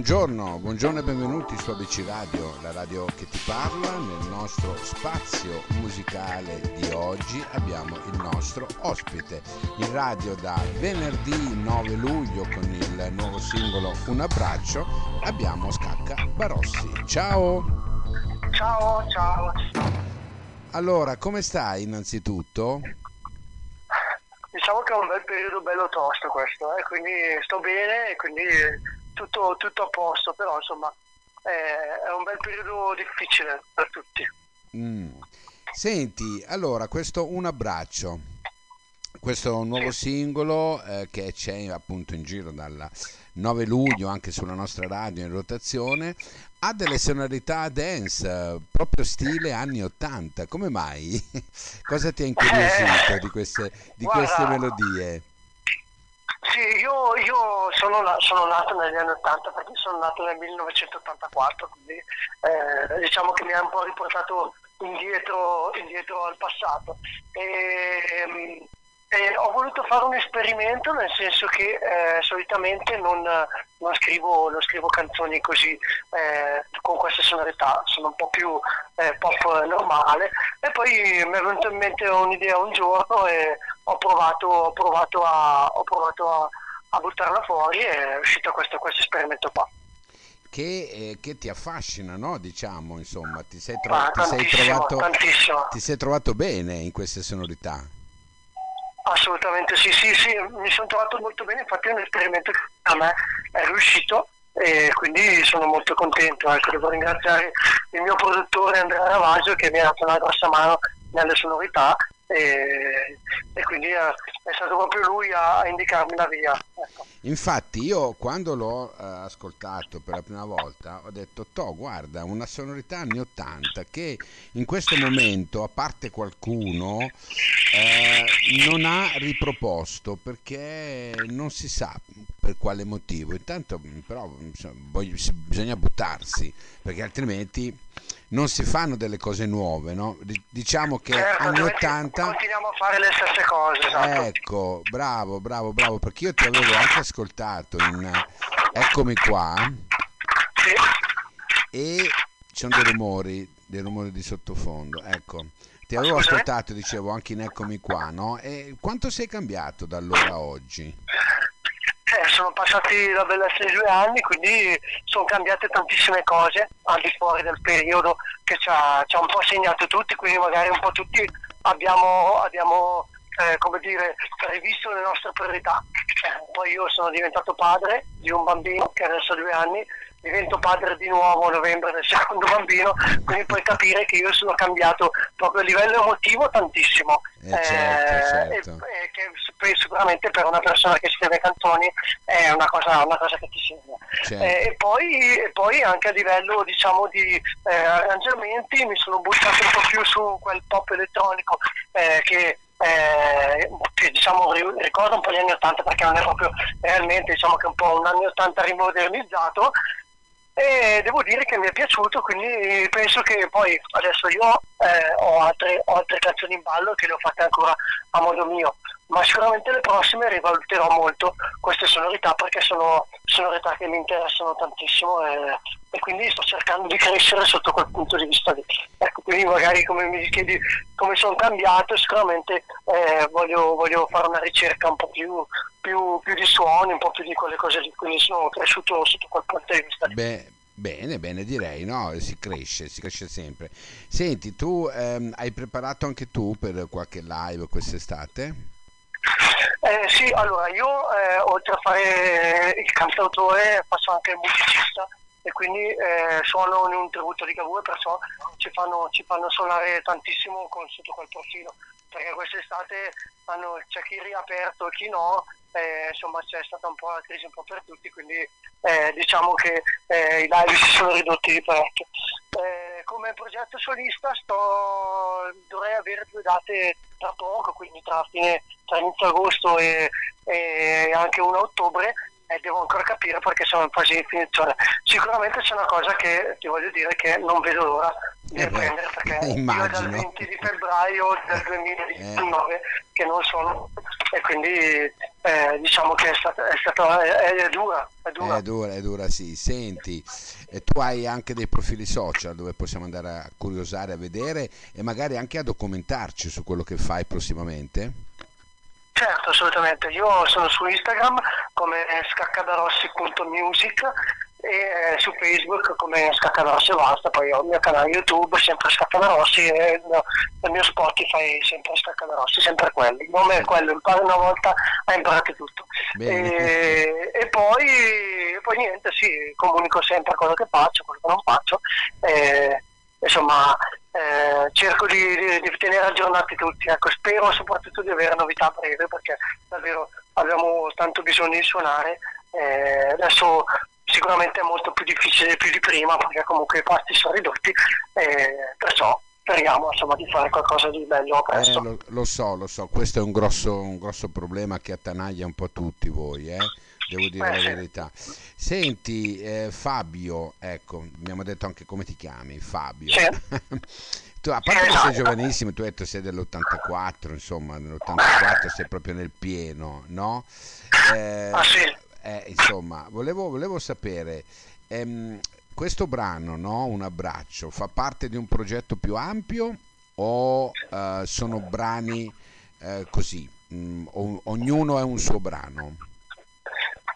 buongiorno, buongiorno e benvenuti su ABC Radio, la radio che ti parla. Nel nostro spazio musicale di oggi abbiamo il nostro ospite in radio da venerdì 9 luglio con il nuovo singolo Un abbraccio. Abbiamo Scacca Barossi. Ciao! Ciao, ciao. Allora, come stai innanzitutto? Diciamo che è un bel periodo bello tosto questo, eh, quindi sto bene e quindi tutto, tutto a posto, però insomma è, è un bel periodo difficile per tutti. Mm. Senti, allora, questo Un abbraccio, questo nuovo Sì. singolo eh, che c'è appunto in giro dal 9 luglio anche sulla nostra radio in rotazione, ha delle sonorità dance, eh, proprio stile anni 80. Come mai? Cosa ti ha incuriosito Eh, di queste, di guarda, queste melodie? Sì, io, io sono, sono nato negli anni 80 perché sono nato nel 1984, quindi eh, diciamo che mi ha un po' riportato indietro, indietro al passato. E, mm, e ho voluto fare un esperimento nel senso che eh, solitamente non, non scrivo, non scrivo canzoni così eh, con queste sonorità, sono un po' più eh, pop normale e poi mi è venuta in mente un'idea un giorno e ho provato, ho provato, a, ho provato a, a buttarla fuori e è uscito questo, questo esperimento qua. Che, eh, che ti affascina, no? Diciamo, insomma, ti sei, tro- ti sei trovato, tantissimo. ti sei trovato bene in queste sonorità. Assolutamente sì, sì, sì, mi sono trovato molto bene, infatti è un esperimento che a me è riuscito e quindi sono molto contento. Ecco, devo ringraziare il mio produttore Andrea Ravagio che mi ha dato una grossa mano nelle sonorità e, e quindi è, è stato proprio lui a, a indicarmi la via. Ecco. Infatti io quando l'ho eh, ascoltato per la prima volta ho detto, to, guarda, una sonorità anni 80 che in questo momento, a parte qualcuno, eh, non ha riproposto perché non si sa per quale motivo. Intanto però bisogna buttarsi perché altrimenti non si fanno delle cose nuove, no? Di- Diciamo che Certo, anni altrimenti 80... Continuiamo a fare le stesse cose, esatto. Ecco, bravo, bravo, bravo, perché io ti avevo anche ascoltato in Eccomi qua Sì. e ci sono dei rumori, dei rumori di sottofondo, ecco. Ti avevo ascoltato, dicevo, anche in Eccomi qua, no? E quanto sei cambiato da allora a oggi? Eh, sono passati la bellezza di due anni, quindi sono cambiate tantissime cose al di fuori del periodo che ci ha, ci ha un po' segnato tutti, quindi magari un po' tutti abbiamo, abbiamo eh, come dire, rivisto le nostre priorità. Eh, poi io sono diventato padre di un bambino che adesso ha due anni, divento padre di nuovo a novembre del secondo bambino, quindi puoi capire che io sono cambiato proprio a livello emotivo tantissimo. Eh, certo, certo. e- e che sicur- sicuramente per una persona che scrive canzoni è una cosa, una cosa che ti segna. Certo. Eh, e, poi, e poi anche a livello diciamo di eh, arrangiamenti mi sono buttato un po' più su quel pop elettronico eh, che, eh, che, diciamo ri- ricorda un po' gli anni 80 perché non è proprio realmente diciamo che è un po' un anni 80 rimodernizzato e devo dire che mi è piaciuto quindi penso che poi adesso io eh, ho, altre, ho altre canzoni in ballo che le ho fatte ancora a modo mio ma sicuramente le prossime rivaluterò molto queste sonorità perché sono sonorità che mi interessano tantissimo e, e quindi sto cercando di crescere sotto quel punto di vista lì. Ecco, quindi magari come mi chiedi come sono cambiato, sicuramente eh, voglio, voglio fare una ricerca un po' più, più, più di suoni, un po' più di quelle cose lì, quindi sono cresciuto sotto quel punto di vista. Beh, bene, bene, direi, no? Si cresce, si cresce sempre. Senti, tu ehm, hai preparato anche tu per qualche live quest'estate? Eh, sì, allora io eh, oltre a fare il cantautore faccio anche il musicista e quindi eh, suono in un tributo di Cavour, perciò ci fanno, ci fanno suonare tantissimo con, sotto quel profilo, perché quest'estate hanno, c'è chi riaperto e chi no, eh, insomma c'è stata un po' la crisi un po' per tutti, quindi eh, diciamo che eh, i live si sono ridotti di parecchio. Eh, come progetto solista sto, dovrei avere due date tra poco, quindi tra, fine, tra inizio agosto e, e anche 1 ottobre eh, devo ancora capire perché sono in fase di definizione. Sicuramente c'è una cosa che ti voglio dire che non vedo l'ora Eh, riprendere perché io immagino. dal 20 di febbraio del 2019 che non sono e quindi eh, diciamo che è stata, è, stata è, è dura, è dura. È dura, è dura, sì. Senti, e tu hai anche dei profili social dove possiamo andare a curiosare, a vedere e magari anche a documentarci su quello che fai prossimamente? Certo, assolutamente. Io sono su Instagram come scaccadarossi.music e eh, su Facebook come Scaccadarossi e basta, poi ho il mio canale YouTube sempre Scaccadarossi e il mio, Spotify sempre Scaccadarossi, sempre quello. Il nome è quello, impari una volta a imparare tutto. E, e poi, e poi niente, sì, comunico sempre quello che faccio, quello che non faccio. E, insomma, eh, cerco di, di- di tenere aggiornati tutti. Ecco, spero soprattutto di avere novità a breve perché davvero abbiamo tanto bisogno di suonare. Eh, adesso sicuramente è molto più difficile più di prima perché comunque i pasti sono ridotti, eh, perciò speriamo insomma, di fare qualcosa di bello Eh, presto. lo, lo so, lo so, questo è un grosso, un grosso problema che attanaglia un po' tutti voi, eh? Devo dire Eh, la sì. verità. Senti, eh, Fabio, ecco, abbiamo detto anche come ti chiami, Fabio. Sì. Tu, a parte che esatto. sei giovanissimo, tu hai detto sei dell'84, insomma, nell'84 sei proprio nel pieno, no? Eh, Ah, sì. Eh, insomma, volevo, volevo sapere, ehm, questo brano, no? Un abbraccio, fa parte di un progetto più ampio o eh, sono brani eh, così? Mm, o- ognuno è un suo brano?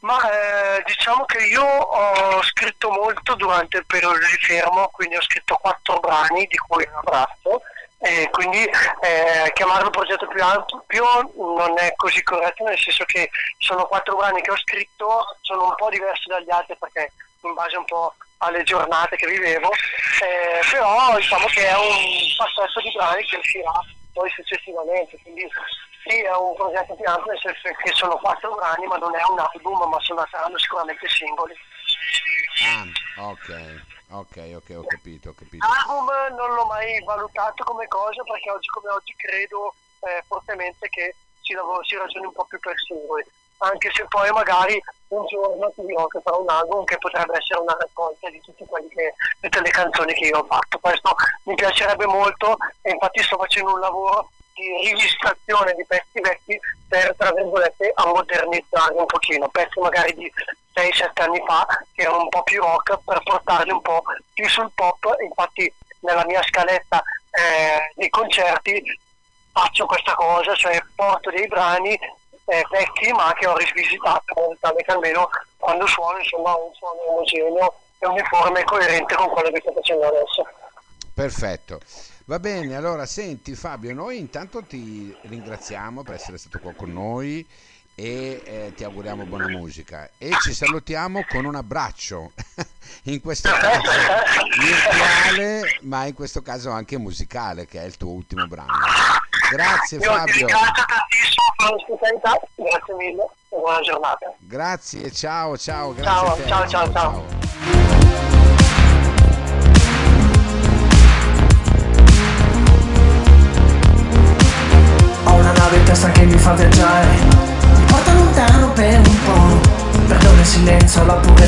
Ma eh, diciamo che io ho scritto molto durante il periodo di fermo, quindi ho scritto quattro brani, di cui un abbraccio, e quindi eh, chiamarlo progetto più ampio non è così corretto, nel senso che sono quattro brani che ho scritto, sono un po' diversi dagli altri perché in base un po' alle giornate che vivevo, eh, però diciamo che è un passaggio di brani che uscirà poi successivamente, quindi sì, è un progetto più ampio, nel senso che sono quattro brani, ma non è un album, ma sono, saranno sicuramente singoli. Ah, ok, ok, ok, ho capito, ho capito. Album non l'ho mai valutato come cosa, perché oggi come oggi credo eh, fortemente che si, lavora, si ragioni un po' più per singoli, anche se poi magari un giorno ti dirò che farò un album che potrebbe essere una raccolta di quelli che, tutte le canzoni che io ho fatto. Questo mi piacerebbe molto e infatti sto facendo un lavoro di rivisitazione di pezzi vecchi per, tra virgolette, ammodernizzarli un pochino, pezzi magari di 6-7 anni fa che erano un po' più rock per portarli un po' più sul pop, infatti nella mia scaletta eh, dei concerti faccio questa cosa, cioè porto dei brani eh, vecchi ma che ho rivisitato modo tale che almeno quando suono insomma un suono omogeneo e uniforme e coerente con quello che sto facendo adesso. Perfetto. Va bene, allora senti Fabio, noi intanto ti ringraziamo per essere stato qua con noi e eh, ti auguriamo buona musica e ci salutiamo con un abbraccio, in questo caso virtuale ma in questo caso anche musicale che è il tuo ultimo brano. Grazie Io Fabio, grazie mille e buona giornata. grazie, ciao ciao, grazie Ciao, a te, ciao, ciao, ciao. Fa viaggiare. Mi porta lontano per un po' Perdono il silenzio, la purezza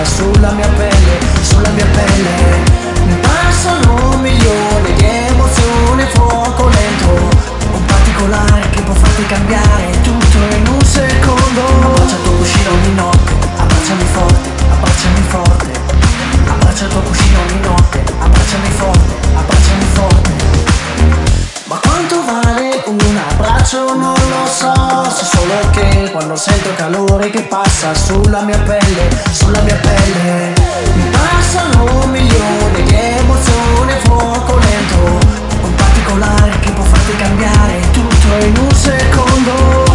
azul abbraccio non lo so So solo che quando sento il calore che passa sulla mia pelle Sulla mia pelle Mi passano un milione di emozioni a fuoco lento Un particolare che può farti cambiare tutto in un secondo